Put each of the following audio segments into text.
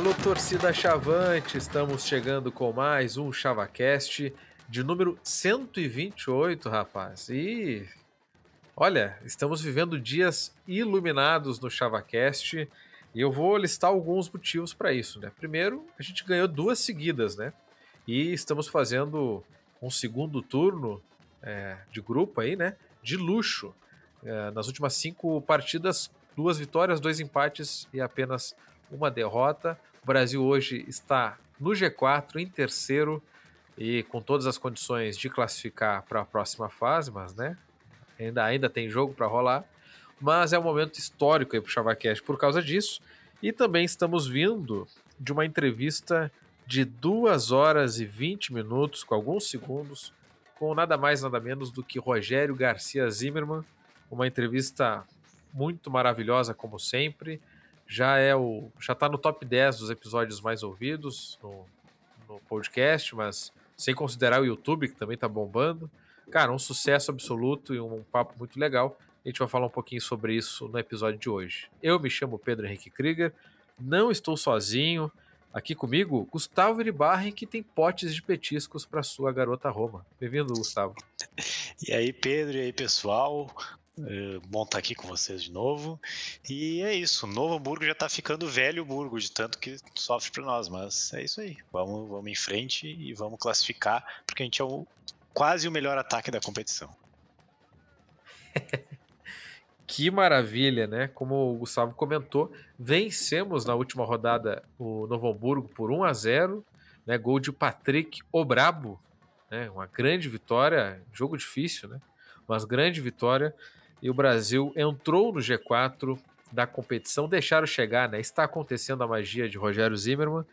Alô, torcida Chavante, estamos chegando com mais um ChavaCast de número 128, rapaz. E olha, estamos vivendo dias iluminados no ChavaCast e eu vou listar alguns motivos para isso, né? Primeiro, a gente ganhou duas seguidas, né? E estamos fazendo um segundo turno é, de grupo aí, né? De luxo. É, nas últimas cinco partidas, duas vitórias, dois empates e apenas uma derrota. O Brasil hoje está no G4, em terceiro, e com todas as condições de classificar para a próxima fase, mas né, ainda, ainda tem jogo para rolar. Mas é um momento histórico para o Chavacast por causa disso. E também estamos vindo de uma entrevista de 2 horas e 20 minutos, com alguns segundos, com nada mais nada menos do que Rogério Garcia Zimmermann. Uma entrevista muito maravilhosa, como sempre já é o já está no top 10 dos episódios mais ouvidos no, no, podcast, mas sem considerar o YouTube, que também está bombando. Cara, um sucesso absoluto e um papo muito legal. A gente vai falar um pouquinho sobre isso no episódio de hoje. Eu me chamo Pedro Henrique Krieger, não estou sozinho. Aqui comigo, Gustavo Iribarren, que tem potes de petiscos para sua garota Roma. Bem-vindo, Gustavo. E aí, Pedro, e aí, pessoal? É, bom estar tá aqui com vocês de novo. E é isso, Novo Hamburgo já está ficando velho Burgo, de tanto que sofre para nós, mas é isso aí. Vamos, vamos em frente e vamos classificar, porque a gente é o, quase o melhor ataque da competição. que maravilha, né? Como o Gustavo comentou, vencemos na última rodada o Novo Hamburgo por 1 a 0, né? Gol de Patrick Obrabo, né? Uma grande vitória, jogo difícil, né? Mas grande vitória e o Brasil entrou no G4 da competição, deixaram chegar, né? Está acontecendo a magia de Rogério Zimmermann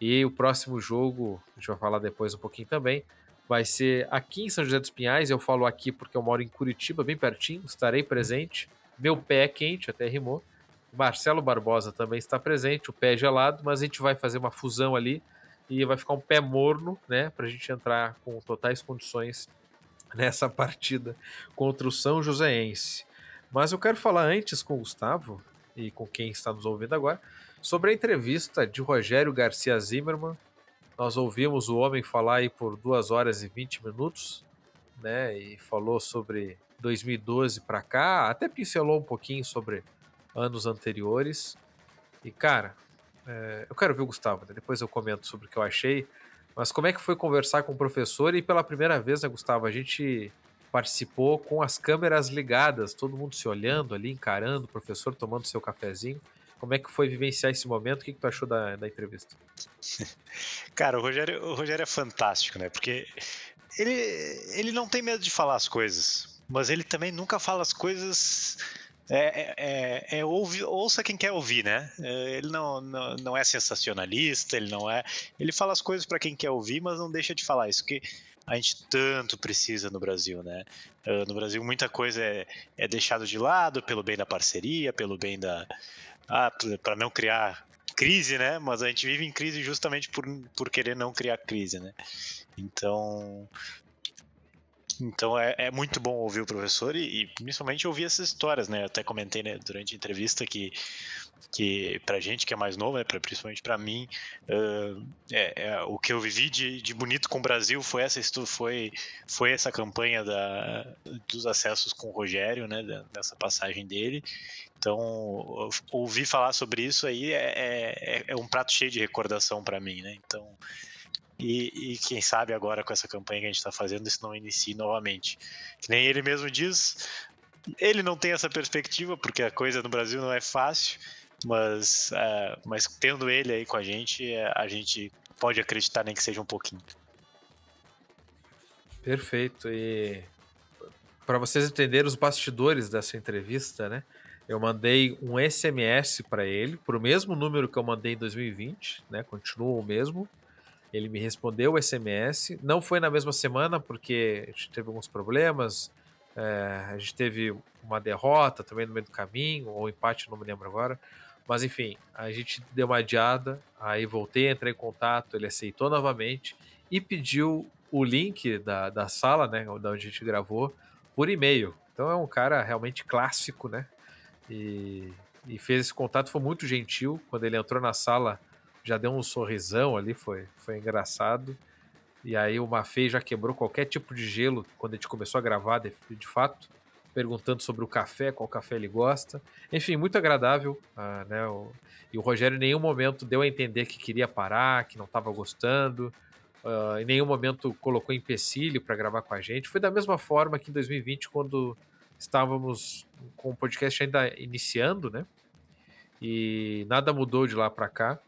e o próximo jogo, a gente vai falar depois um pouquinho também, vai ser aqui em São José dos Pinhais. Eu falo aqui porque eu moro em Curitiba, bem pertinho, estarei presente. Meu pé é quente, até rimou. Marcelo Barbosa também está presente, o pé é gelado, mas a gente vai fazer uma fusão ali e vai ficar um pé morno, né, para a gente entrar com totais condições nessa partida contra o São Joséense. Mas eu quero falar antes com o Gustavo e com quem está nos ouvindo agora sobre a entrevista de Rogério Garcia Zimmermann. Nós ouvimos o homem falar aí por 2 horas e 20 minutos, né? E falou sobre 2012 para cá, até pincelou um pouquinho sobre anos anteriores. E cara, é, eu quero ver o Gustavo, né? depois eu comento sobre o que eu achei. Mas como é que foi conversar com o professor? E pela primeira vez, né, Gustavo, a gente participou com as câmeras ligadas, todo mundo se olhando ali, encarando, o professor tomando seu cafezinho. Como é que foi vivenciar esse momento? O que, que tu achou da, da entrevista? Cara, o Rogério, o Rogério é fantástico, né? Porque ele, ele não tem medo de falar as coisas, mas ele também nunca fala as coisas é, é, é, é ouve, ouça quem quer ouvir, né? É, ele não, não, não é sensacionalista, ele não é. Ele fala as coisas para quem quer ouvir, mas não deixa de falar isso que a gente tanto precisa no Brasil, né? Uh, no Brasil muita coisa é, é deixado de lado pelo bem da parceria, pelo bem da. Ah, para não criar crise, né? Mas a gente vive em crise justamente por, por querer não criar crise, né? Então, então é, é muito bom ouvir o professor e, e, principalmente ouvir essas histórias, né? Eu até comentei né, durante a entrevista que, que pra gente que é mais novo, né, pra, principalmente para mim, uh, é, é, o que eu vivi de, de bonito com o Brasil foi essa foi, foi essa campanha da, dos acessos com o Rogério, né? Nessa passagem dele. Então, ouvir falar sobre isso aí é, é, é um prato cheio de recordação para mim, né? Então, e, e, quem sabe agora com essa campanha que a gente está fazendo, isso não inicie novamente. Que nem ele mesmo diz, ele não tem essa perspectiva, porque a coisa no Brasil não é fácil, mas, uh, mas tendo ele aí com a gente, uh, a gente pode acreditar nem que seja um pouquinho. Perfeito. E para vocês entenderem os bastidores dessa entrevista, né? Eu mandei um SMS para ele, para o mesmo número que eu mandei em 2020, né? Continua o mesmo. Ele me respondeu o SMS. Não foi na mesma semana, porque a gente teve alguns problemas. É, a gente teve uma derrota também no meio do caminho, ou um empate, não me lembro agora. Mas enfim, a gente deu uma adiada. Aí voltei, entrei em contato. Ele aceitou novamente e pediu o link da, da sala, né, da onde a gente gravou, por e-mail. Então é um cara realmente clássico, né? E, e fez esse contato, foi muito gentil. Quando ele entrou na sala, já deu um sorrisão ali, foi, foi engraçado. E aí o Mafei já quebrou qualquer tipo de gelo quando a gente começou a gravar, de, de fato, perguntando sobre o café, qual café ele gosta. Enfim, muito agradável, uh, né? O, e o Rogério em nenhum momento deu a entender que queria parar, que não estava gostando. Uh, em nenhum momento colocou empecilho para gravar com a gente. Foi da mesma forma que em 2020, quando estávamos com o podcast ainda iniciando, né? E nada mudou de lá para cá.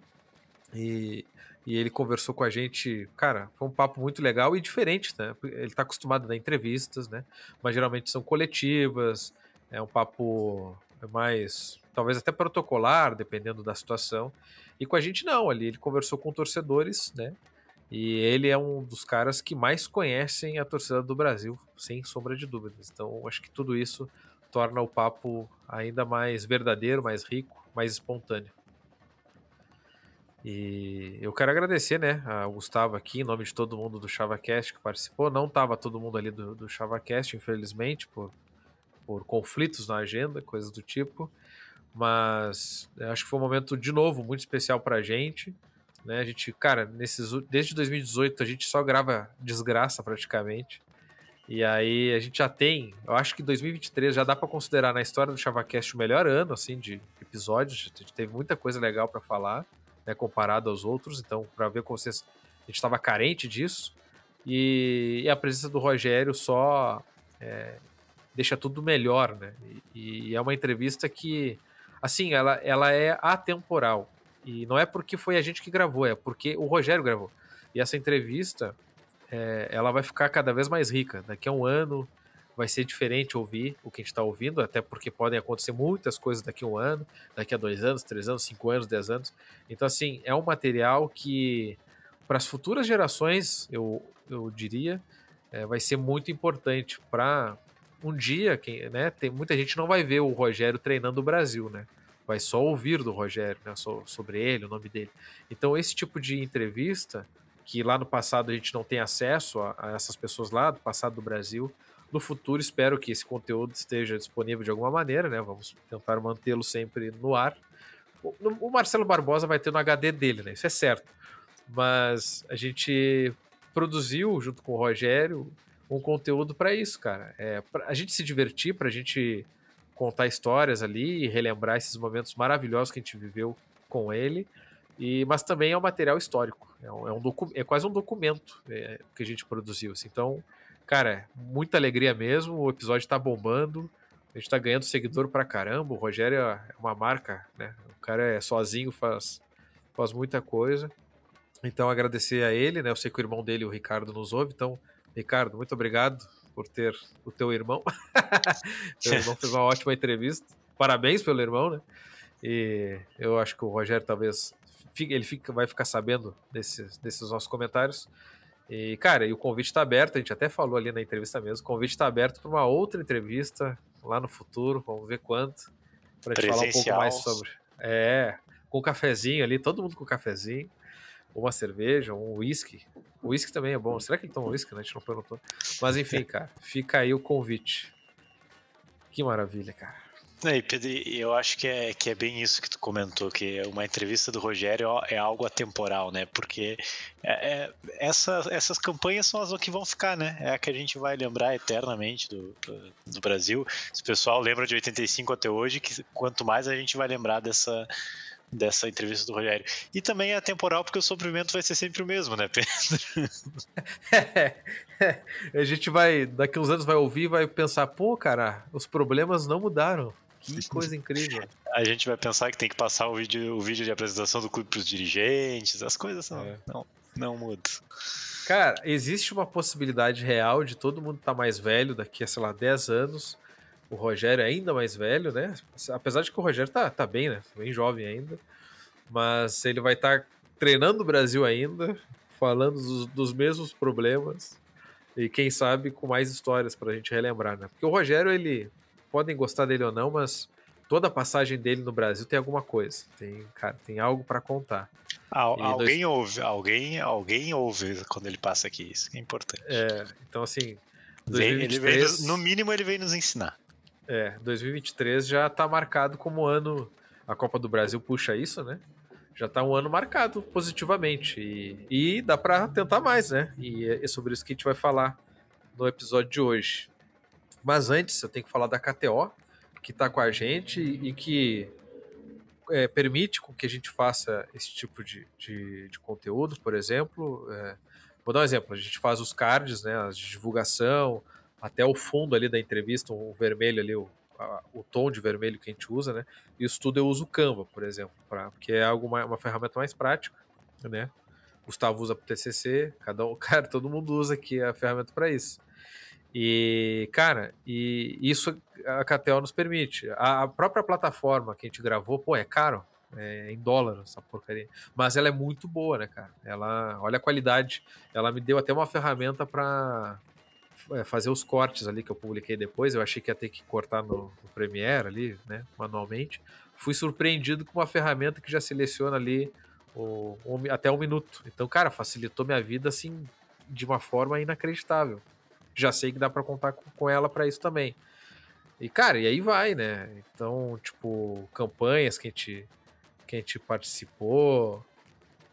E, e, ele conversou com a gente, cara, foi um papo muito legal e diferente, né? Ele está acostumado a dar entrevistas, né? Mas geralmente são coletivas, é um papo mais, talvez até protocolar, dependendo da situação. E com a gente não, ali ele conversou com torcedores, né? E ele é um dos caras que mais conhecem a torcida do Brasil, sem sombra de dúvidas. Então, acho que tudo isso torna o papo ainda mais verdadeiro, mais rico, mais espontâneo. E eu quero agradecer, né, ao Gustavo aqui, em nome de todo mundo do ChavaCast que participou. Não estava todo mundo ali do, do ChavaCast, infelizmente, por, por conflitos na agenda, coisas do tipo. Mas acho que foi um momento, de novo, muito especial para a gente. Né? A gente, cara, nesses, desde 2018 a gente só grava desgraça praticamente. E aí a gente já tem, eu acho que 2023 já dá para considerar na história do ChavaCast o melhor ano assim de episódios. A gente teve muita coisa legal para falar, né, comparado aos outros. Então, para ver com vocês, a gente estava carente disso. E, e, a presença do Rogério só é, deixa tudo melhor, né? E, e, é uma entrevista que, assim, ela, ela é atemporal. E não é porque foi a gente que gravou, é porque o Rogério gravou. E essa entrevista, é, ela vai ficar cada vez mais rica. Daqui a um ano vai ser diferente ouvir o que a gente está ouvindo, até porque podem acontecer muitas coisas daqui a um ano, daqui a dois anos, três anos, cinco anos, dez anos. Então, assim, é um material que, para as futuras gerações, eu, eu diria, é, vai ser muito importante para um dia, quem, né, tem, muita gente não vai ver o Rogério treinando o Brasil, né? vai só ouvir do Rogério, né, sobre ele, o nome dele. Então, esse tipo de entrevista, que lá no passado a gente não tem acesso a, a essas pessoas lá do passado do Brasil, no futuro espero que esse conteúdo esteja disponível de alguma maneira, né? Vamos tentar mantê-lo sempre no ar. O, Marcelo Barbosa vai ter no HD dele, né? Isso é certo. Mas a gente produziu, junto com o Rogério, um conteúdo para isso, cara. É, pra a gente se divertir, para a gente contar histórias ali e relembrar esses momentos maravilhosos que a gente viveu com ele. E, mas também é um material histórico, é, um, é, um é quase um documento é, que a gente produziu. Assim. Então, cara, muita alegria mesmo. O episódio tá bombando, a gente tá ganhando seguidor pra caramba. O Rogério é uma marca, né? O cara é sozinho, faz, faz muita coisa. Então, agradecer a ele, né? Eu sei que o irmão dele, o Ricardo, nos ouve. Então, Ricardo, muito obrigado por ter o teu irmão. teu irmão fez uma ótima entrevista. Parabéns pelo irmão, né? E eu acho que o Rogério talvez ele fica, vai ficar sabendo desses, desses nossos comentários. E, cara, e o convite está aberto, a gente até falou ali na entrevista mesmo, o convite está aberto para uma outra entrevista lá no futuro, vamos ver quanto, para gente falar um pouco mais sobre. É, com um cafezinho ali, todo mundo com um cafezinho uma cerveja, um whisky. O whisky também é bom. Será que ele toma whisky? Né? A gente não perguntou. Mas enfim, cara, fica aí o convite. Que maravilha, cara. É, Pedro, eu acho que é, que é bem isso que tu comentou, que uma entrevista do Rogério é algo atemporal, né? Porque é, é, essa, essas campanhas são as que vão ficar, né? É a que a gente vai lembrar eternamente do, do, Brasil. Se o pessoal lembra de 85 até hoje, que quanto mais a gente vai lembrar dessa, dessa entrevista do Rogério. E também é temporal porque o sofrimento vai ser sempre o mesmo, né, Pedro? É, é, a gente vai, daqui uns anos vai ouvir e vai pensar, pô, cara, os problemas não mudaram. Que coisa incrível. A gente vai pensar que tem que passar o vídeo, o vídeo de apresentação do clube para os dirigentes, as coisas não, é. não, não mudam. Cara, existe uma possibilidade real de todo mundo estar tá mais velho daqui a, sei lá, 10 anos o Rogério é ainda mais velho, né? Apesar de que o Rogério tá, tá bem, né? Bem jovem ainda. Mas ele vai estar tá treinando o Brasil ainda, falando dos, dos, mesmos problemas. E quem sabe com mais histórias pra gente relembrar, né? Porque o Rogério, ele. Podem gostar dele ou não, mas toda a passagem dele no Brasil tem alguma coisa. Tem, cara, tem algo para contar. Al, alguém dois... ouve, alguém, alguém ouve quando ele passa aqui, isso é importante. É, então assim. 2023... Ele vem, no mínimo ele vem nos ensinar. É, 2023 já tá marcado como ano. A Copa do Brasil puxa isso, né? já tá um ano marcado positivamente. E, e dá para tentar mais, né? E é sobre isso que a gente vai falar no episódio de hoje. Mas antes, eu tenho que falar da KTO, que está com a gente e que é, permite com que a gente faça esse tipo de, de, de conteúdo, por exemplo. É, vou dar um exemplo: a gente faz os cards, né, as divulgação, até o fundo ali da entrevista, o vermelho ali, o, a, o tom de vermelho que a gente usa, né? Isso tudo eu uso o Canva, por exemplo, pra, porque é algo uma ferramenta mais prática, né? Gustavo usa para TCC, cada um, cara, todo mundo usa aqui a ferramenta para isso. E, cara, e isso a KTO nos permite. A, a, própria plataforma que a gente gravou, pô, é caro. É em dólar essa porcaria. Mas ela é muito boa, né, cara? Ela, olha a qualidade. Ela me deu até uma ferramenta para é, fazer os cortes ali que eu publiquei depois. Eu achei que ia ter que cortar no, no Premiere ali, né, manualmente. Fui surpreendido com uma ferramenta que já seleciona ali o, o, até um minuto. Então, cara, facilitou minha vida assim de uma forma inacreditável já sei que dá para contar com ela para isso também. E, cara, e aí vai, né? Então, tipo, campanhas que a gente, que a gente participou.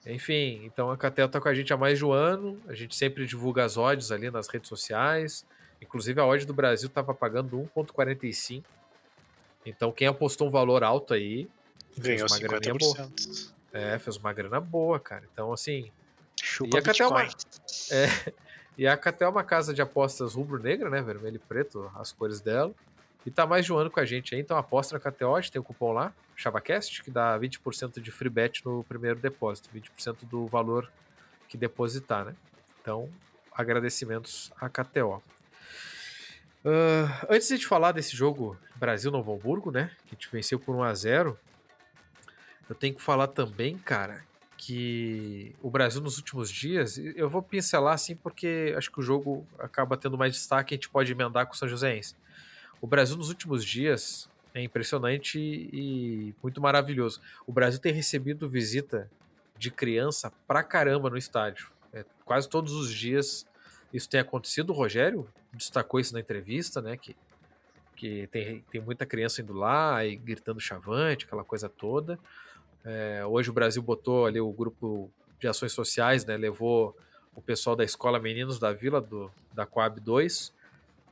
Enfim, então a Catel tá com a gente há mais de um ano. A gente sempre divulga as odds ali nas redes sociais. Inclusive, a odd do Brasil tava pagando 1,45. Então, quem apostou um valor alto aí. Ganhou uma 50%. grana boa. É, fez uma grana boa, cara. Então, assim. Chupa e a Catel, é, e a Catel é uma casa de apostas rubro-negra, né? Vermelho e preto, as cores dela. E tá mais de um ano com a gente aí, então aposta na KTO, tem o um cupom lá, ChavaCast, que dá 20% de free bet no primeiro depósito, 20% do valor que depositar, né? Então, agradecimentos à KTO. Uh, antes de falar desse jogo Brasil-Novo Hamburgo, né? Que a gente venceu por 1 a 0 eu tenho que falar também, cara, que o Brasil nos últimos dias, eu vou pincelar assim porque acho que o jogo acaba tendo mais destaque, a gente pode emendar com o São Joséense. O Brasil nos últimos dias é impressionante e muito maravilhoso. O Brasil tem recebido visita de criança pra caramba no estádio. É, quase todos os dias isso tem acontecido. O Rogério destacou isso na entrevista, né? Que, que tem, tem muita criança indo lá e gritando chavante, aquela coisa toda. É, hoje o Brasil botou ali o grupo de ações sociais, né? Levou o pessoal da Escola Meninos da Vila, do, da Coab 2,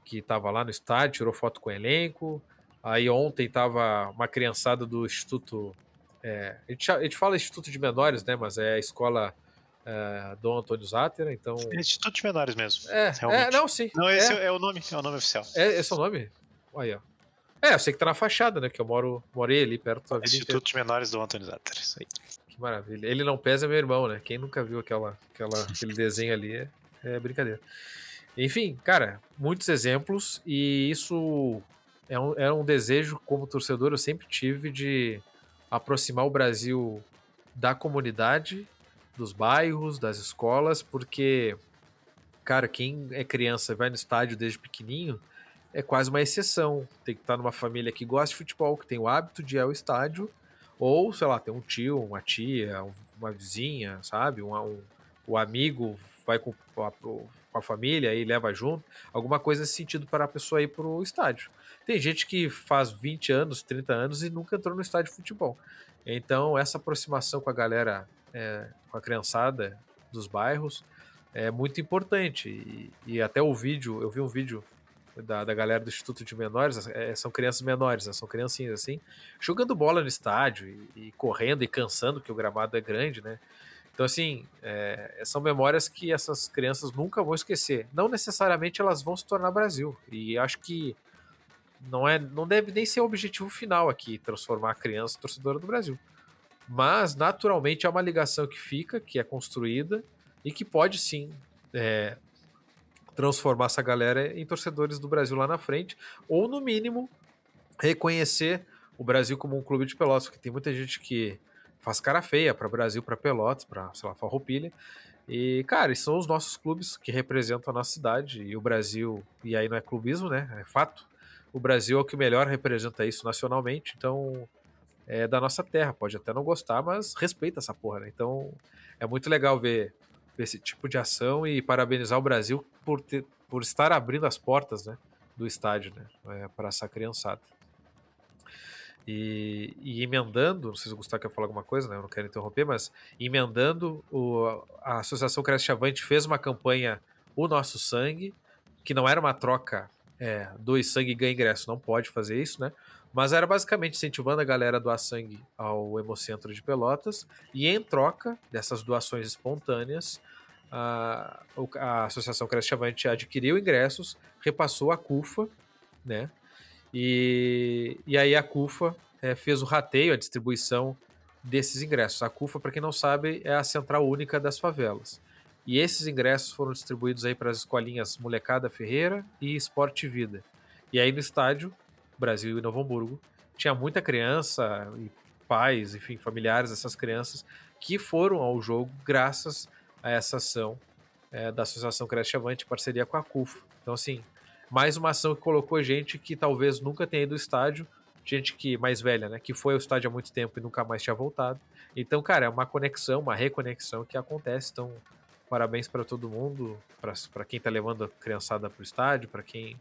que estava lá no estádio, tirou foto com o elenco. Aí ontem estava uma criançada do Instituto. É, a, gente, a, gente, fala Instituto de Menores, né? Mas é a escola é, Dom Antônio Zátera, então. É Instituto de Menores mesmo. É, é não, sim. Não, esse é, é, o nome, é o nome oficial. É, esse é o nome? Aí, ó. É, eu sei que tá na fachada, né? Que eu moro, morei ali perto da vida Institutos. Menores do Antônio Zatter, isso aí. Que maravilha. Ele não pesa, é meu irmão, né? Quem nunca viu aquela, aquela, aquele desenho ali é, é brincadeira. Enfim, cara, muitos exemplos e isso é um, é um desejo como torcedor eu sempre tive de aproximar o Brasil da comunidade, dos bairros, das escolas, porque, cara, quem é criança e vai no estádio desde pequenininho, é quase uma exceção. Tem que estar numa família que gosta de futebol, que tem o hábito de ir ao estádio, ou, sei lá, tem um tio, uma tia, uma vizinha, sabe? Um, um, o amigo vai com a, com a família e leva junto. Alguma coisa nesse sentido para a pessoa ir para o estádio. Tem gente que faz 20 anos, 30 anos e nunca entrou no estádio de futebol. Então, essa aproximação com a galera, é, com a criançada dos bairros, é muito importante. E, e, até o vídeo, eu vi um vídeo da, da galera do Instituto de Menores, é, são crianças menores, né, são criancinhas assim, jogando bola no estádio e, e, correndo e cansando, que o gramado é grande, né? Então, assim, é, são memórias que essas crianças nunca vão esquecer. Não necessariamente elas vão se tornar Brasil. E acho que não, é, não deve nem ser o objetivo final aqui, transformar a criança torcedora do Brasil. Mas, naturalmente, é uma ligação que fica, que é construída e que pode sim é, transformar essa galera em torcedores do Brasil lá na frente, ou no mínimo reconhecer o Brasil como um clube de Pelotas, porque tem muita gente que faz cara feia para Brasil, para Pelotas, para, sei lá, Farroupilha. E, cara, são os nossos clubes que representam a nossa cidade e o Brasil, e aí não é clubismo, né? É fato. O Brasil é o que melhor representa isso nacionalmente, então é da nossa terra. Pode até não gostar, mas respeita essa porra, né? Então é muito legal ver esse tipo de ação e parabenizar o Brasil por, ter, por estar abrindo as portas né, do estádio né, é, para essa criançada. E, e, emendando, não sei se o Gustavo quer falar alguma coisa, né? Eu não quero interromper, mas emendando, o, a Associação Cresce Avante fez uma campanha O Nosso Sangue, que não era uma troca é, sangue ganha ingresso, não pode fazer isso, né? Mas era basicamente incentivando a galera a doar sangue ao Hemocentro de Pelotas e em troca dessas doações espontâneas, a, a Associação Cresce Avante adquiriu ingressos, repassou a CUFA, né? E, e aí a CUFA é, fez o rateio, a distribuição desses ingressos. A CUFA, para quem não sabe, é a central única das favelas. E esses ingressos foram distribuídos aí para as escolinhas Molecada Ferreira e Esporte Vida. E aí no estádio, Brasil e Novo Hamburgo, tinha muita criança e pais, enfim, familiares dessas crianças que foram ao jogo graças a essa ação é, da Associação Creche Avante parceria com a CUFA. Então, assim, mais uma ação que colocou gente que talvez nunca tenha ido ao estádio, gente que mais velha, né, que foi ao estádio há muito tempo e nunca mais tinha voltado. Então, cara, é uma conexão, uma reconexão que acontece. Então, Parabéns para todo mundo, para quem está levando a criançada para o estádio, para quem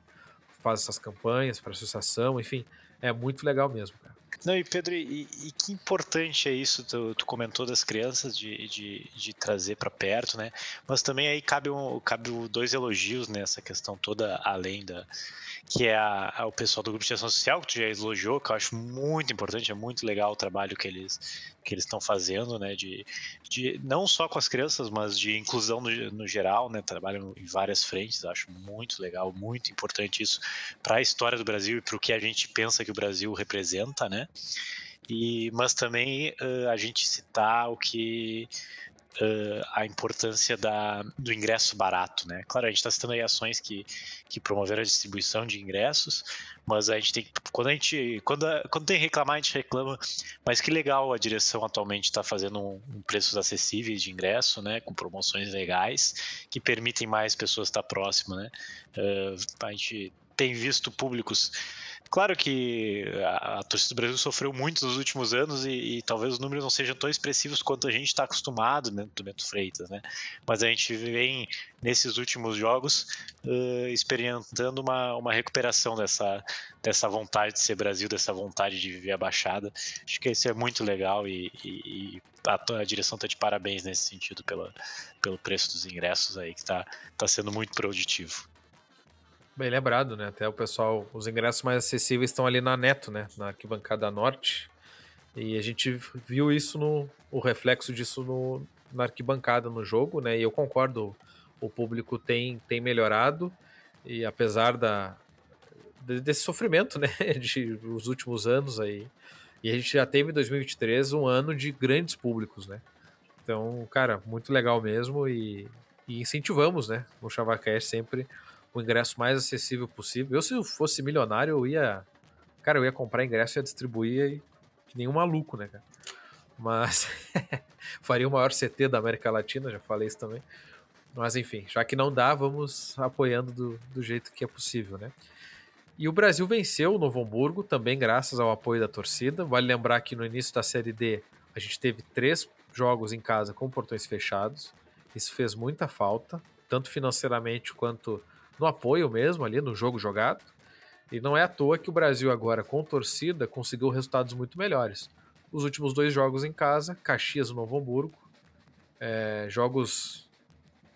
faz essas campanhas, para a associação, enfim, é muito legal mesmo, cara. Não, e Pedro, e, e que importante é isso, tu, tu comentou das crianças, de, de, de trazer para perto, né? Mas também aí cabe, um, cabe dois elogios nessa questão toda, além da, que é a, a, o pessoal do grupo de ação social, que tu já elogiou, que eu acho muito importante, é muito legal o trabalho que eles que eles estão fazendo, né, de, de não só com as crianças, mas de inclusão no, no geral, né, trabalham em várias frentes, acho muito legal, muito importante isso para a história do Brasil e para o que a gente pensa que o Brasil representa, né, e, mas também uh, a gente citar o que uh, a importância da, do ingresso barato, né? Claro, a gente está citando aí ações que, que promoveram a distribuição de ingressos, mas a gente tem quando a gente quando, quando tem reclamar a gente reclama, mas que legal a direção atualmente está fazendo um, um, preços acessíveis de ingresso, né? Com promoções legais que permitem mais pessoas estar próximas, né? Uh, a gente tem visto públicos Claro que a, a, torcida do Brasil sofreu muito nos últimos anos e, e, talvez os números não sejam tão expressivos quanto a gente está acostumado dentro do Bento Freitas, né? Mas a gente vem nesses últimos jogos uh, experimentando uma, uma recuperação dessa, dessa vontade de ser Brasil, dessa vontade de viver a Baixada. Acho que isso é muito legal e, e, e a, a, direção está de parabéns nesse sentido pela, pelo preço dos ingressos aí, que está tá sendo muito produtivo. Bem lembrado, né? Até o pessoal, os ingressos mais acessíveis estão ali na Neto, né? Na arquibancada norte. E a gente viu isso no. o reflexo disso no, na arquibancada no jogo, né? E eu concordo, o público tem, tem melhorado. E apesar da, desse sofrimento, né? De os últimos anos aí. E a gente já teve em 2023 um ano de grandes públicos, né? Então, cara, muito legal mesmo. E, e incentivamos, né? O Chavacast sempre o ingresso mais acessível possível. Eu, se eu fosse milionário, eu ia. Cara, eu ia comprar ingresso e ia distribuir e... que nem um maluco, né, cara? Mas faria o maior CT da América Latina, já falei isso também. Mas enfim, já que não dá, vamos apoiando do, do jeito que é possível, né? E o Brasil venceu o Novo Hamburgo, também graças ao apoio da torcida. Vale lembrar que no início da Série D a gente teve três jogos em casa com portões fechados. Isso fez muita falta, tanto financeiramente quanto no apoio mesmo ali no jogo jogado. E não é à toa que o Brasil agora com torcida conseguiu resultados muito melhores. Os últimos dois jogos em casa, Caxias e Novo Hamburgo, é, jogos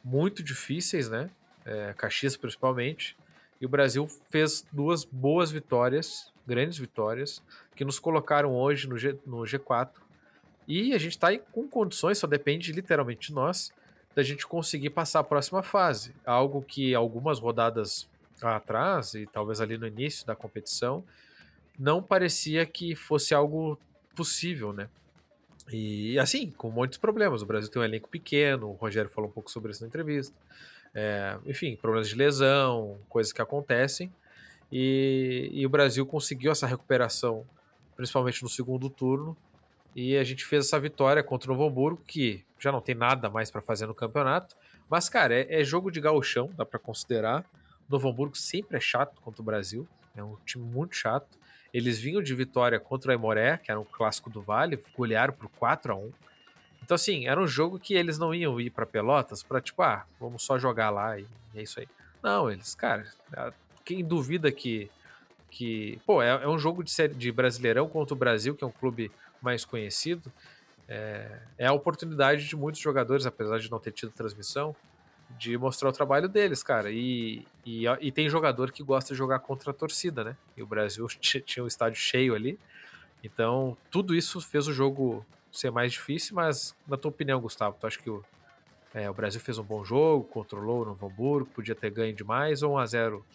muito difíceis, né? É, Caxias principalmente. E o Brasil fez duas boas vitórias, grandes vitórias, que nos colocaram hoje no, G, no G4. E a gente está com condições, só depende literalmente de nós, da gente conseguir passar a próxima fase. Algo que algumas rodadas atrás, e talvez ali no início da competição, não parecia que fosse algo possível, né? E assim, com muitos problemas. O Brasil tem um elenco pequeno, o Rogério falou um pouco sobre isso na entrevista. É, enfim, problemas de lesão, coisas que acontecem. E, e, o Brasil conseguiu essa recuperação, principalmente no segundo turno, e a gente fez essa vitória contra o Novo Hamburgo, que já não tem nada mais para fazer no campeonato. Mas, cara, é, é jogo de gauchão, dá para considerar. Novo Hamburgo sempre é chato contra o Brasil. É um time muito chato. Eles vinham de vitória contra o Aimoré, que era um clássico do Vale, golearam por 4 a 1 Então, assim, era um jogo que eles não iam ir para Pelotas para tipo, ah, vamos só jogar lá e é isso aí. Não, eles, cara, quem duvida que que, pô, é, é um jogo de, série, de Brasileirão contra o Brasil, que é um clube mais conhecido. É, é a oportunidade de muitos jogadores, apesar de não ter tido transmissão, de mostrar o trabalho deles, cara. E, e, e, tem jogador que gosta de jogar contra a torcida, né? E o Brasil tinha um estádio cheio ali. Então, tudo isso fez o jogo ser mais difícil, mas na tua opinião, Gustavo, tu acha que o, é, o Brasil fez um bom jogo, controlou o Novo Hamburgo, podia ter ganho demais ou 1 a 0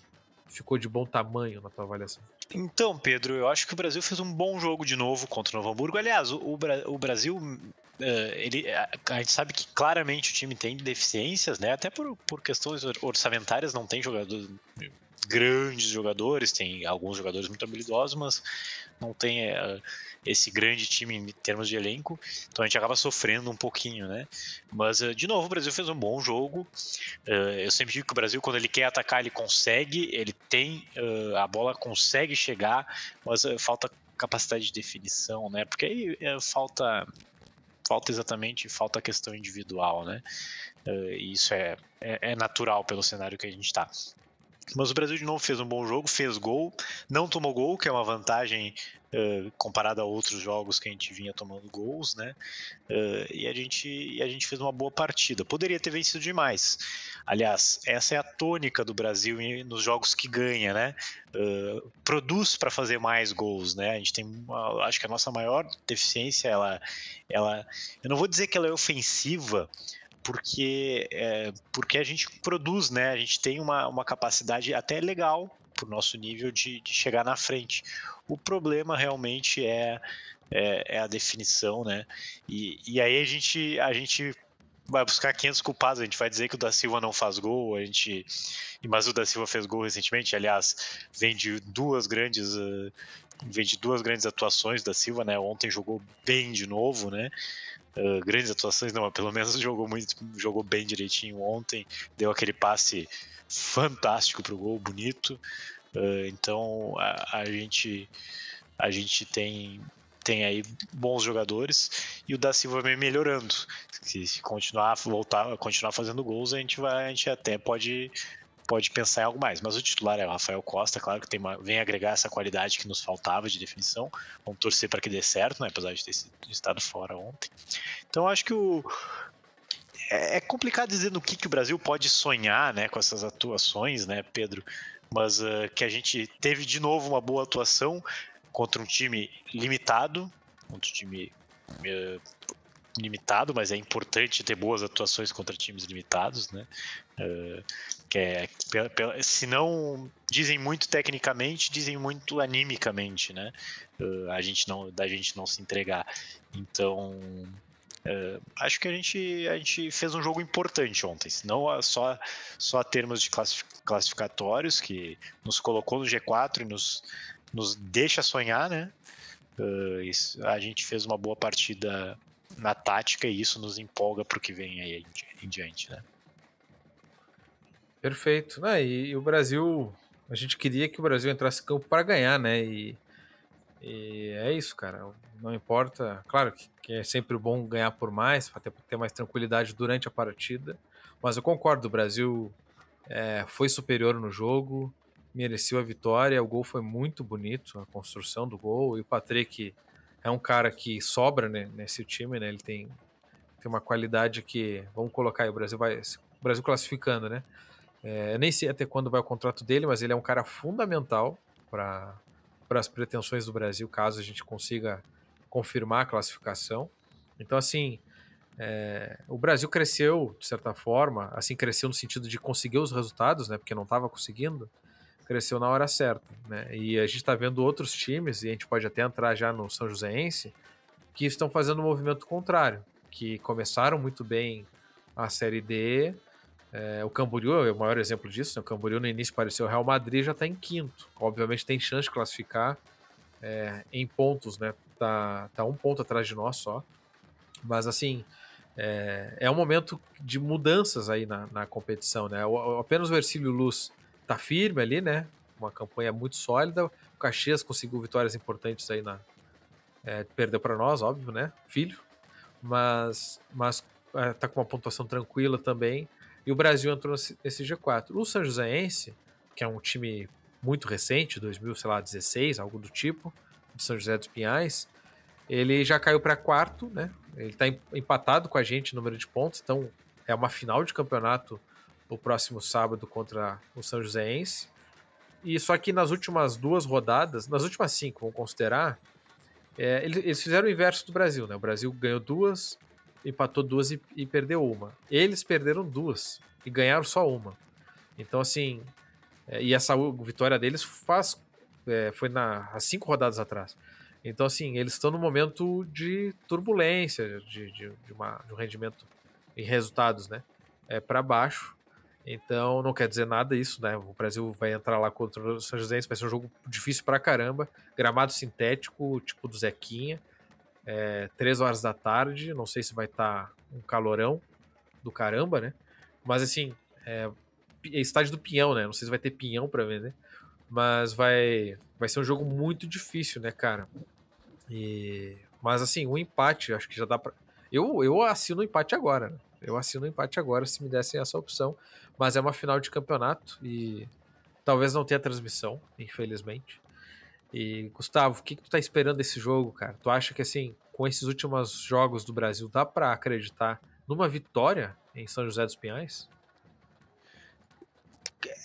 ficou de bom tamanho na tua avaliação? Então, Pedro, eu acho que o Brasil fez um bom jogo de novo contra o Novo Hamburgo. Aliás, o, o Brasil Uh, ele, a, gente sabe que claramente o time tem deficiências, né? Até por, por questões orçamentárias, não tem jogadores, grandes jogadores, tem alguns jogadores muito habilidosos, mas não tem uh, esse grande time em termos de elenco, então a gente acaba sofrendo um pouquinho, né? Mas, uh, de novo, o Brasil fez um bom jogo. eu sempre digo que o Brasil, quando ele quer atacar, ele consegue, ele tem, a bola consegue chegar, mas falta capacidade de definição, né? Porque aí falta falta exatamente, falta a questão individual, né? Uh, isso é, é, é, natural pelo cenário que a gente está. Mas o Brasil de novo fez um bom jogo, fez gol, não tomou gol, que é uma vantagem uh, comparada a outros jogos que a gente vinha tomando gols, né? Uh, e, a gente, e a gente fez uma boa partida. Poderia ter vencido demais. Aliás, essa é a tônica do Brasil nos jogos que ganha, né? Uh, produz para fazer mais gols, né? A gente tem, uma, acho que a nossa maior deficiência, ela, ela, eu não vou dizer que ela é ofensiva, porque, é, porque a gente produz, né? A gente tem uma, uma capacidade até legal para o nosso nível de, de, chegar na frente. O problema realmente é, é, é a definição, né? E, e aí a gente, a gente vai buscar 500 culpados, a gente vai dizer que o da Silva não faz gol, a gente, mas o da Silva fez gol recentemente, aliás, vem de duas grandes, uh, vem de duas grandes atuações da Silva, né? Ontem jogou bem de novo, né? Uh, grandes atuações, não, mas pelo menos jogou muito, jogou bem direitinho ontem, deu aquele passe fantástico pro gol, bonito. Uh, então a, a, gente a gente tem tem aí bons jogadores e o da Silva vem melhorando. Se, se continuar voltar, continuar fazendo gols, a gente vai, a gente até pode pode pensar em algo mais. Mas o titular é o Rafael Costa, claro que tem uma, vem agregar essa qualidade que nos faltava de definição. Vamos torcer para que dê certo, né? apesar de ter estado fora ontem. Então acho que o é, é complicado dizer no que, que o Brasil pode sonhar, né, com essas atuações, né, Pedro? Mas uh, que a gente teve de novo uma boa atuação contra um time limitado, um time uh, limitado, mas é importante ter boas atuações contra times limitados, né? Uh, que é, se não dizem muito tecnicamente, dizem muito animicamente, né? Uh, a gente não, da gente não se entregar. Então, uh, acho que a gente, a gente fez um jogo importante ontem, não só só a termos de classificatórios que nos colocou no G4 e nos, nos deixa sonhar, né? Isso, a gente fez uma boa partida na tática e isso nos empolga para o que vem aí em diante, né? Perfeito. né e, e, o Brasil, a gente queria que o Brasil entrasse em campo para ganhar, né? E, e, é isso, cara. Não importa. Claro que, que é sempre bom ganhar por mais, para ter, ter, mais tranquilidade durante a partida. Mas eu concordo, o Brasil é, foi superior no jogo, mereceu a vitória. O gol foi muito bonito, a construção do gol. E o Patrick é um cara que sobra né, nesse time, né? Ele tem, tem uma qualidade que, vamos colocar aí, o Brasil vai, o Brasil classificando, né? É, nem sei até quando vai o contrato dele, mas ele é um cara fundamental para as pretensões do Brasil, caso a gente consiga confirmar a classificação. Então, assim, é, o Brasil cresceu de certa forma, assim, cresceu no sentido de conseguir os resultados, né? Porque não estava conseguindo, cresceu na hora certa, né? E a gente está vendo outros times, e a gente pode até entrar já no São Joséense, que estão fazendo um movimento contrário, que começaram muito bem a Série D. É, o Camboriú é o maior exemplo disso. Né? O Camboriú no início pareceu o Real Madrid, já está em quinto. Obviamente tem chance de classificar é, em pontos, né? Tá, tá um ponto atrás de nós só. Mas assim, é, é um momento de mudanças aí na, na competição, né? O, apenas o Ercílio Luz tá firme ali, né? Uma campanha muito sólida. O Caxias conseguiu vitórias importantes aí na. É, perdeu para nós, óbvio, né? Filho. Mas, mas é, tá com uma pontuação tranquila também. E o Brasil entrou nesse, nesse G4. O São Joséense, que é um time muito recente, 2016, algo do tipo, de São José dos Pinhais. Ele já caiu para quarto, né? Ele está empatado com a gente no número de pontos, então é uma final de campeonato o próximo sábado contra o São Joséense. E só que nas últimas duas rodadas, nas últimas cinco, vamos considerar, é, eles, fizeram o inverso do Brasil, né? O Brasil ganhou duas, empatou duas e, e, perdeu uma. Eles perderam duas e ganharam só uma. Então, assim, é, e essa vitória deles faz, é, foi na, há cinco rodadas atrás. Então, assim, eles estão no momento de turbulência, de, de, de, uma, de um rendimento em resultados, né? É, para baixo. Então não quer dizer nada isso, né? O Brasil vai entrar lá contra o São José, vai ser um jogo difícil pra caramba. Gramado sintético, tipo do Zequinha. É, três horas da tarde, não sei se vai estar tá um calorão do caramba, né? Mas assim, é, é estádio do Pinhão, né? Não sei se vai ter pinhão para vender, mas vai vai ser um jogo muito difícil, né, cara? E mas assim, um empate, acho que já dá para eu eu assino o empate agora, né? Eu assino o empate agora se me dessem essa opção. Mas é uma final de campeonato e talvez não tenha transmissão, infelizmente. E, Gustavo, o que, que tu tá esperando desse jogo, cara? Tu acha que, assim, com esses últimos jogos do Brasil, dá para acreditar numa vitória em São José dos Pinhais?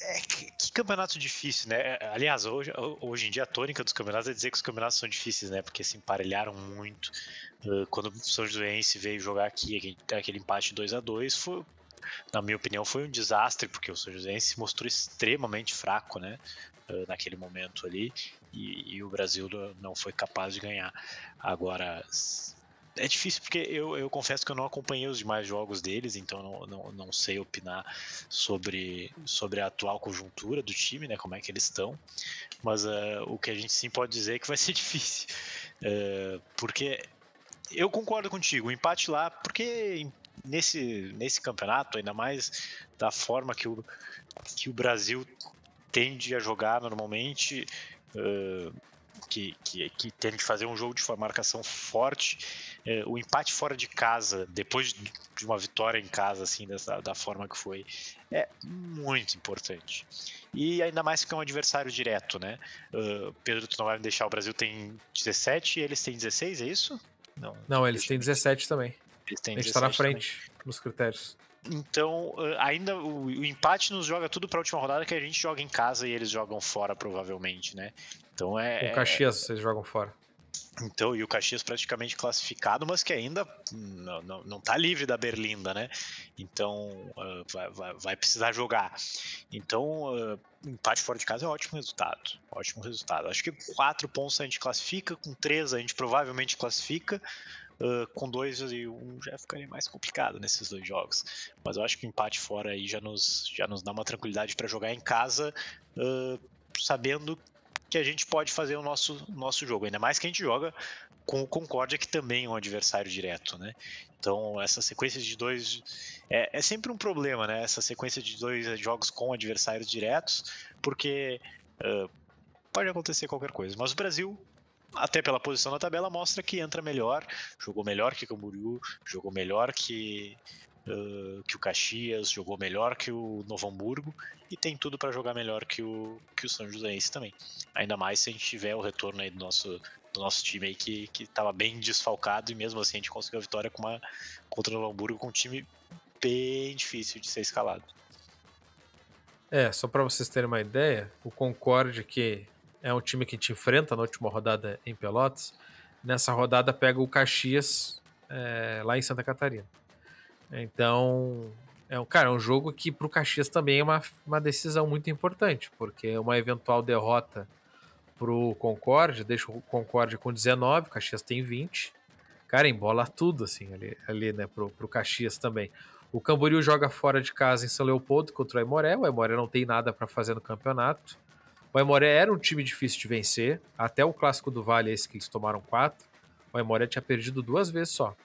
É, que, que, campeonato difícil, né? Aliás, hoje, hoje em dia a tônica dos campeonatos é dizer que os campeonatos são difíceis, né? Porque se emparelharam muito. quando o São Joséense veio jogar aqui, aquele empate 2 a 2 foi, na minha opinião, foi um desastre, porque o São José se mostrou extremamente fraco, né? Naquele momento ali, e, e o Brasil não foi capaz de ganhar. Agora, é difícil porque eu, eu confesso que eu não acompanhei os demais jogos deles, então não, não, não, sei opinar sobre, sobre a atual conjuntura do time, né? Como é que eles estão. Mas uh, o que a gente sim pode dizer é que vai ser difícil. Uh, porque eu concordo contigo, o empate lá, porque nesse, nesse campeonato, ainda mais da forma que o, que o Brasil tende a jogar normalmente, uh, que, que, que tende a fazer um jogo de marcação forte, uh, o empate fora de casa, depois de uma vitória em casa, assim, dessa, da forma que foi, é muito importante. E ainda mais que é um adversário direto, né? Uh, Pedro, tu não vai me deixar, o Brasil tem 17 e eles têm 16, é isso? Não, não eles têm 17 também. Eles têm a gente está na frente também. nos critérios. Então, ainda o, o, empate nos joga tudo para a última rodada que a gente joga em casa e eles jogam fora, provavelmente, né? Então é. O Caxias é, vocês jogam fora. Então, e o Caxias praticamente classificado, mas que ainda não, não, não tá livre da Berlinda, né? Então, uh, vai, vai, vai, precisar jogar. Então, uh, empate fora de casa é um ótimo resultado. Ótimo resultado. Acho que quatro pontos a gente classifica, com três a gente provavelmente classifica. Uh, com dois e um já ficaria mais complicado nesses dois jogos. Mas eu acho que o empate fora aí já nos, já nos dá uma tranquilidade para jogar em casa, uh, sabendo que a gente pode fazer o nosso, nosso jogo. Ainda mais que a gente joga com o Concórdia, que também é um adversário direto, né? Então, essa sequência de dois. É, é sempre um problema, né? Essa sequência de dois jogos com adversários diretos, porque. Uh, pode acontecer qualquer coisa. Mas o Brasil até pela posição na tabela, mostra que entra melhor, jogou melhor que Camboriú, jogou melhor que, uh, que o Caxias, jogou melhor que o Novo Hamburgo e tem tudo para jogar melhor que o, que o São Joséense também. Ainda mais se a gente tiver o retorno aí do nosso, do nosso time aí que estava bem desfalcado e mesmo assim a gente conseguiu a vitória com uma, contra o Novo Hamburgo com um time bem difícil de ser escalado. É, só para vocês terem uma ideia, o Concorde que é um time que te enfrenta na última rodada em Pelotas. Nessa rodada pega o Caxias é, lá em Santa Catarina. Então, é um, cara, é um jogo que para o Caxias também é uma, uma decisão muito importante, porque uma eventual derrota para o Concorde deixa o Concorde com 19, o Caxias tem 20. Cara, embola tudo assim ali, ali né, pro, pro Caxias também. O Camboriú joga fora de casa em São Leopoldo contra o Aimoré. O Aimoré não tem nada para fazer no campeonato. O Aimoré era um time difícil de vencer, até o clássico do Vale, esse que eles tomaram quatro. O Aimoré tinha perdido duas vezes só.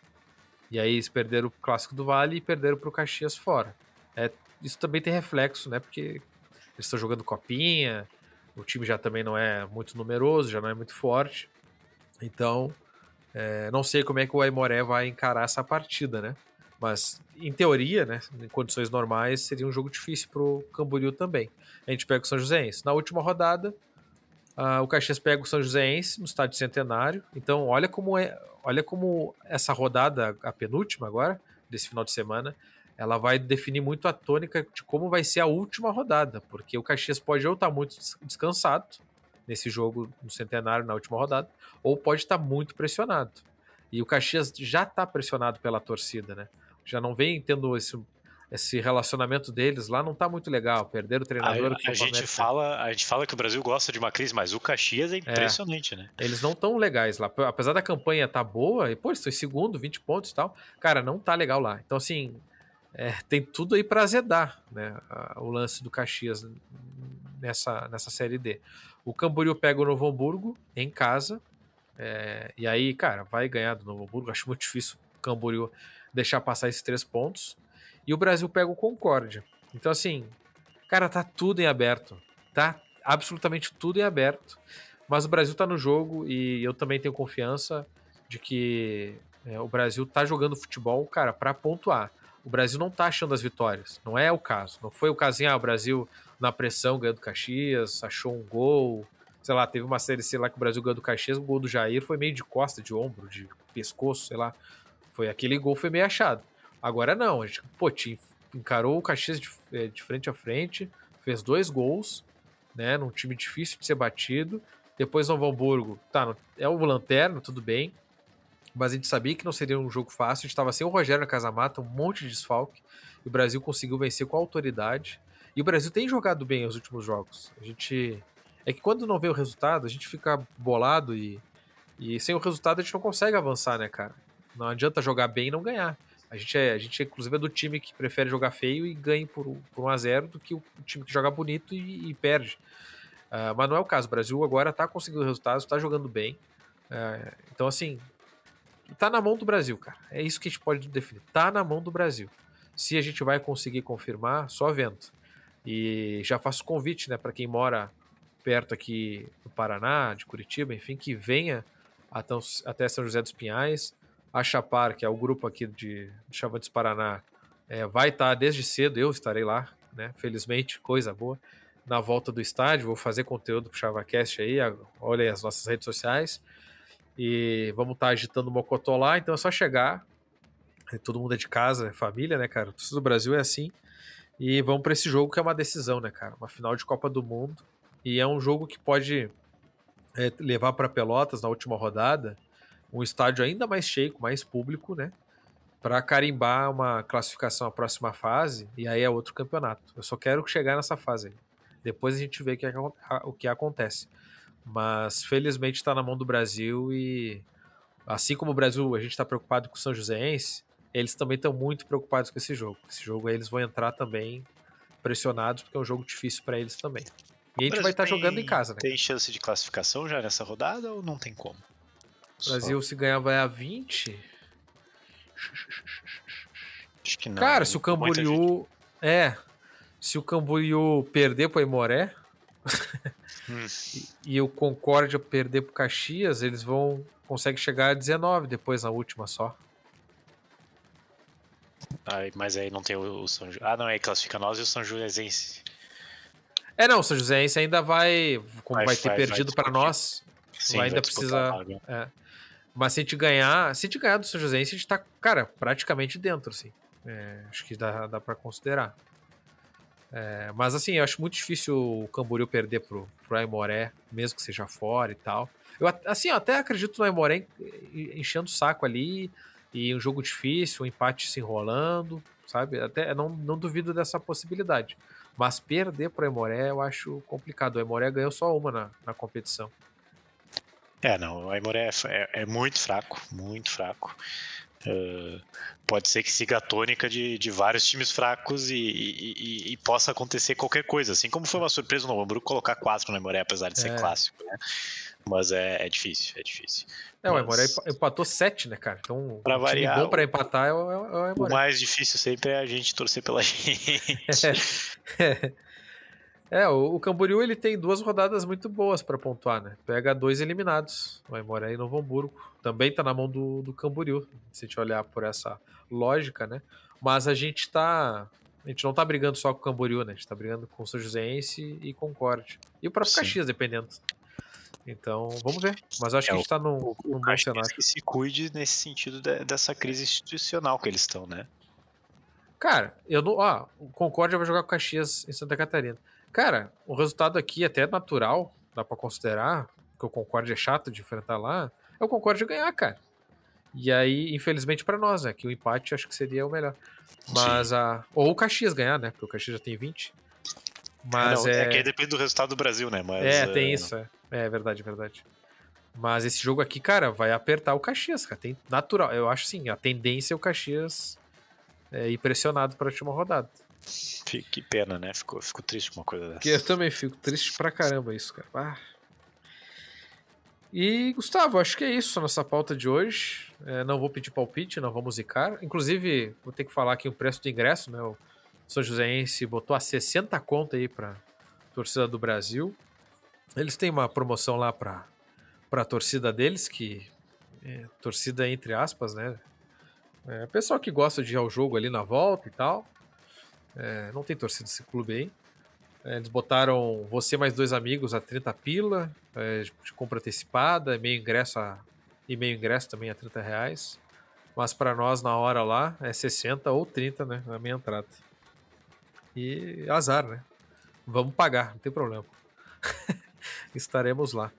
E aí eles perderam o clássico do Vale e perderam para o Caxias fora. É, isso também tem reflexo, né? Porque eles estão jogando copinha, o time já também não é muito numeroso, já não é muito forte. Então, é, não sei como é que o Aimoré vai encarar essa partida, né? Mas, em teoria, né, em condições normais, seria um jogo difícil pro Camboriú também. A gente pega o São Joséense. Na última rodada, uh, o Caxias pega o São Joséense no estádio Centenário. Então, olha como é, olha como essa rodada, a penúltima agora, desse final de semana, ela vai definir muito a tônica de como vai ser a última rodada, porque o Caxias pode ou estar tá muito descansado nesse jogo no Centenário na última rodada, ou pode estar tá muito pressionado. E o Caxias já está pressionado pela torcida, né? Já não vem tendo esse, esse relacionamento deles lá, não está muito legal. Perder o treinador. A, a gente fala, a gente fala que o Brasil gosta de uma crise, mas o Caxias é, é. impressionante, é, né? Eles não estão legais lá. Apesar da campanha tá boa, e pô, estou em segundo, 20 pontos e tal, cara, não tá legal lá. Então, assim, é, tem tudo aí para azedar né, o lance do Caxias nessa, nessa Série D. O Camboriú pega o Novo Hamburgo em casa, é, e aí, cara, vai ganhar do Novo Hamburgo. Acho muito difícil o Camboriú deixar passar esses três pontos. E o Brasil pega o Concórdia. Então, assim, cara, tá tudo em aberto. Tá absolutamente tudo em aberto. Mas o Brasil tá no jogo e eu também tenho confiança de que é, o Brasil tá jogando futebol, cara, para pontuar o Brasil não tá achando as vitórias. Não é o caso. Não foi o caso em, ah, o Brasil na pressão ganhando Caxias, achou um gol. Sei lá, teve uma série, sei lá, que o Brasil ganhou do Caxias, o gol do Jair foi meio de costa, de ombro, de pescoço, sei lá. Foi aquele gol foi meio achado. Agora não, a gente, pô, encarou o Caxias de, é, de frente a frente, fez dois gols, né, num time difícil de ser batido. Depois Novo Hamburgo, tá, é o lanterna, tudo bem mas a gente sabia que não seria um jogo fácil. A gente estava sem o Rogério na Casamata, um monte de desfalque, e o Brasil conseguiu vencer com autoridade. E o Brasil tem jogado bem os últimos jogos. A gente. É que quando não vê o resultado, a gente fica bolado e, e sem o resultado a gente não consegue avançar, né, cara? Não adianta jogar bem e não ganhar. A gente, é, a gente inclusive, é do time que prefere jogar feio e ganha por, por 1x0 do que o time que joga bonito e, e perde. Uh, mas não é o caso. O Brasil agora está conseguindo resultados, está jogando bem. Uh, então, assim, tá na mão do Brasil, cara. É isso que a gente pode definir. Tá na mão do Brasil. Se a gente vai conseguir confirmar, só vendo. E já faço convite, né, para quem mora perto aqui do Paraná, de Curitiba, enfim, que venha até São José dos Pinhais. A Chapar, que é o grupo aqui de, de Chavantes Paraná, é, vai estar tá desde cedo, eu estarei lá, né? Felizmente, coisa boa. Na volta do estádio, vou fazer conteúdo pro ChavaCast aí, olha aí as nossas redes sociais. E vamos estar tá agitando o Mocotó lá, então é só chegar. Todo mundo é de casa, é família, né, cara? Tudo do Brasil é assim. E vamos para esse jogo que é uma decisão, né, cara? Uma final de Copa do Mundo. E é um jogo que pode é, levar para Pelotas na última rodada um estádio ainda mais cheio, com mais público, né? Para carimbar uma classificação à próxima fase. E aí é outro campeonato. Eu só quero chegar nessa fase aí. Depois a gente vê que, o que acontece. Mas felizmente está na mão do Brasil e assim como o Brasil, a gente está preocupado com o São Joséense, eles também estão muito preocupados com esse jogo. Esse jogo aí eles vão entrar também pressionados porque é um jogo difícil para eles também. E a gente vai estar tá jogando em casa, né? Tem chance de classificação já nessa rodada ou não tem como? Brasil, se ganhar, vai a 20. Acho que não. Cara, se o Camboriú. É. Se o Camboriú perder pro Imoré. Hum. E, e, o Concórdia perder pro Caxias, eles vão conseguem chegar a 19 depois na última só. Ai, mas aí não tem o, o São Ah, não, aí classifica nós e o São Joséense. É, não, o São Joséense ainda vai, como vai, vai ter vai, perdido para nós, Sim, ainda precisa. É. Mas se a gente ganhar, se a gente ganhar do São Joséense, a gente tá, cara, praticamente dentro, assim. É, acho que dá, dá para considerar. É, mas assim, eu acho muito difícil o Camboriú perder pro, pro Aimoré, mesmo que seja fora e tal. Eu, assim, eu até acredito no Aimoré enchendo o saco ali e um jogo difícil, um empate se enrolando, sabe? Até não, não duvido dessa possibilidade. Mas perder pro Aimoré eu acho complicado. O Aimoré ganhou só uma na, na competição. É, não, o Aimoré é, é, é muito fraco, muito fraco. Uh, pode ser que siga a tônica de, de vários times fracos e, e, e, e, possa acontecer qualquer coisa. Assim como foi uma surpresa no Hamburgo colocar quatro no Emoré, apesar de ser é. clássico, né? Mas é, é, difícil, é difícil. É, Mas... o Emoré empatou sete, né, cara? Então, pra um variar, bom pra empatar é o, é o Emoré. O mais difícil sempre é a gente torcer pela gente. É, o, o Camboriú ele tem duas rodadas muito boas para pontuar, né? Pega dois eliminados, vai morar em Novo Hamburgo. Também tá na mão do, do Camboriú, se a gente olhar por essa lógica, né? Mas a gente tá. A gente não tá brigando só com o Camboriú, né? A gente tá brigando com o São Joséense e Concorde. E o próprio Sim. Caxias, dependendo. Então, vamos ver. Mas acho é, que a gente tá num, num bom cenário. que se cuide nesse sentido de, dessa crise institucional que eles estão, né? Cara, eu não. Ó, o Concórdia vai jogar com o Caxias em Santa Catarina. Cara, o resultado aqui é até natural, dá pra considerar, que o Concórdia é chato de enfrentar lá, é o Concórdia ganhar, cara. E aí, infelizmente para nós, né? Que o empate acho que seria o melhor. Mas Sim. a. Ou o Caxias ganhar, né? Porque o Caxias já tem 20. Mas não, é... é que depende do resultado do Brasil, né? Mas, é, tem é... isso. É. é verdade, verdade. Mas esse jogo aqui, cara, vai apertar o Caxias, cara. Tem natural. Eu acho sim, a tendência é o Caxias é, ir pressionado para a última rodada. Que pena, né? Fico, fico triste com uma coisa dessa. Eu também fico triste pra caramba isso, cara. Ah. E, Gustavo, acho que é isso nossa pauta de hoje. É, não vou pedir palpite, não vou musicar. Inclusive, vou ter que falar aqui o preço do ingresso, né? O São Joséense botou a 60 conta aí pra torcida do Brasil. Eles têm uma promoção lá pra, pra torcida deles, que é torcida entre aspas, né? É, pessoal que gosta de ir ao jogo ali na volta e tal. É, não tem torcida esse clube aí. É, eles botaram você mais dois amigos a 30 pila, é, de compra antecipada, meio ingresso a, e meio ingresso também a 30 reais. Mas para nós, na hora lá, é 60 ou 30, né? A minha entrada. E azar, né? Vamos pagar, não tem problema. Estaremos lá.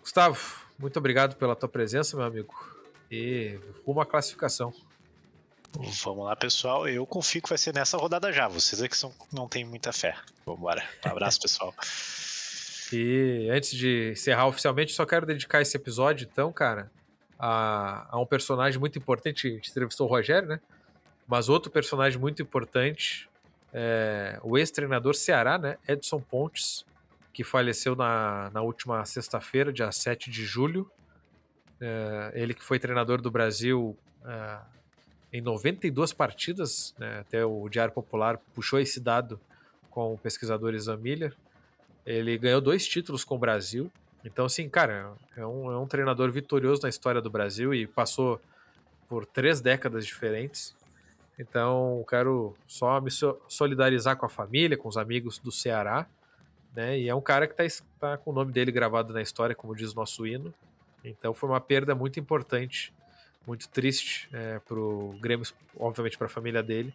Gustavo, muito obrigado pela tua presença, meu amigo. E uma classificação. Vamos lá, pessoal. Eu confio que vai ser nessa rodada já. Vocês é que são, não têm muita fé. Vamos embora. Um abraço, pessoal. E antes de encerrar oficialmente, só quero dedicar esse episódio, então, cara, a, a um personagem muito importante. A gente entrevistou o Rogério, né? Mas outro personagem muito importante, é o ex-treinador Ceará, né? Edson Pontes, que faleceu na, na última sexta-feira, dia 7 de julho. É, ele que foi treinador do Brasil é, em 92 partidas, né, até o Diário Popular puxou esse dado com o pesquisador Isan Miller. Ele ganhou dois títulos com o Brasil. Então, assim, cara, é um, é um treinador vitorioso na história do Brasil e passou por três décadas diferentes. Então, quero só me solidarizar com a família, com os amigos do Ceará. Né? E é um cara que está tá com o nome dele gravado na história, como diz o nosso hino. Então, foi uma perda muito importante muito triste é, para o Grêmio, obviamente para a família dele,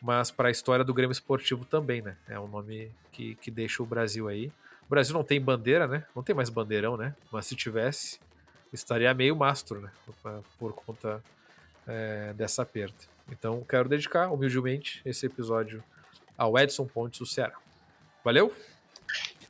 mas para a história do Grêmio Esportivo também, né? É um nome que, que deixa o Brasil aí. O Brasil não tem bandeira, né? Não tem mais bandeirão, né? Mas se tivesse, estaria meio mastro, né? Por conta é, dessa perda. Então, quero dedicar humildemente esse episódio ao Edson Pontes do Ceará. Valeu!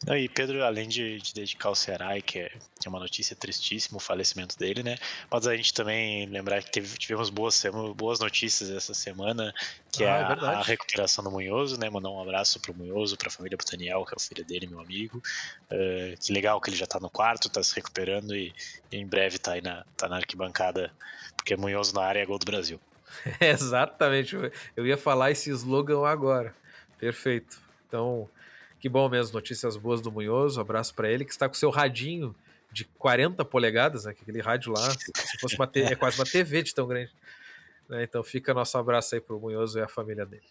E Pedro, além de, de dedicar ao Ceará, que é, que é uma notícia tristíssima o falecimento dele, né? Mas a gente também lembrar que teve, tivemos boas, boas notícias essa semana, que é ah, é, a, a, recuperação do Munhoso, né? Mandar um abraço pro Munhoso, pra família Botaniel, que é o filho dele, meu amigo. Uh, que legal que ele já tá no quarto, tá se recuperando e, e, em breve tá aí na, tá na arquibancada, porque Munhoso na área é gol do Brasil. Exatamente, eu ia falar esse slogan agora. Perfeito. Então, que bom mesmo, notícias boas do Munhoso. abraço para ele, que está com seu radinho de 40 polegadas, né? Aquele rádio lá, se fosse uma é quase uma TV de tão grande. Né? Então fica nosso abraço aí pro Munhoso e a família dele.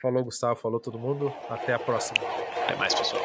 Falou, Gustavo, falou todo mundo. Até a próxima. Até mais, pessoal.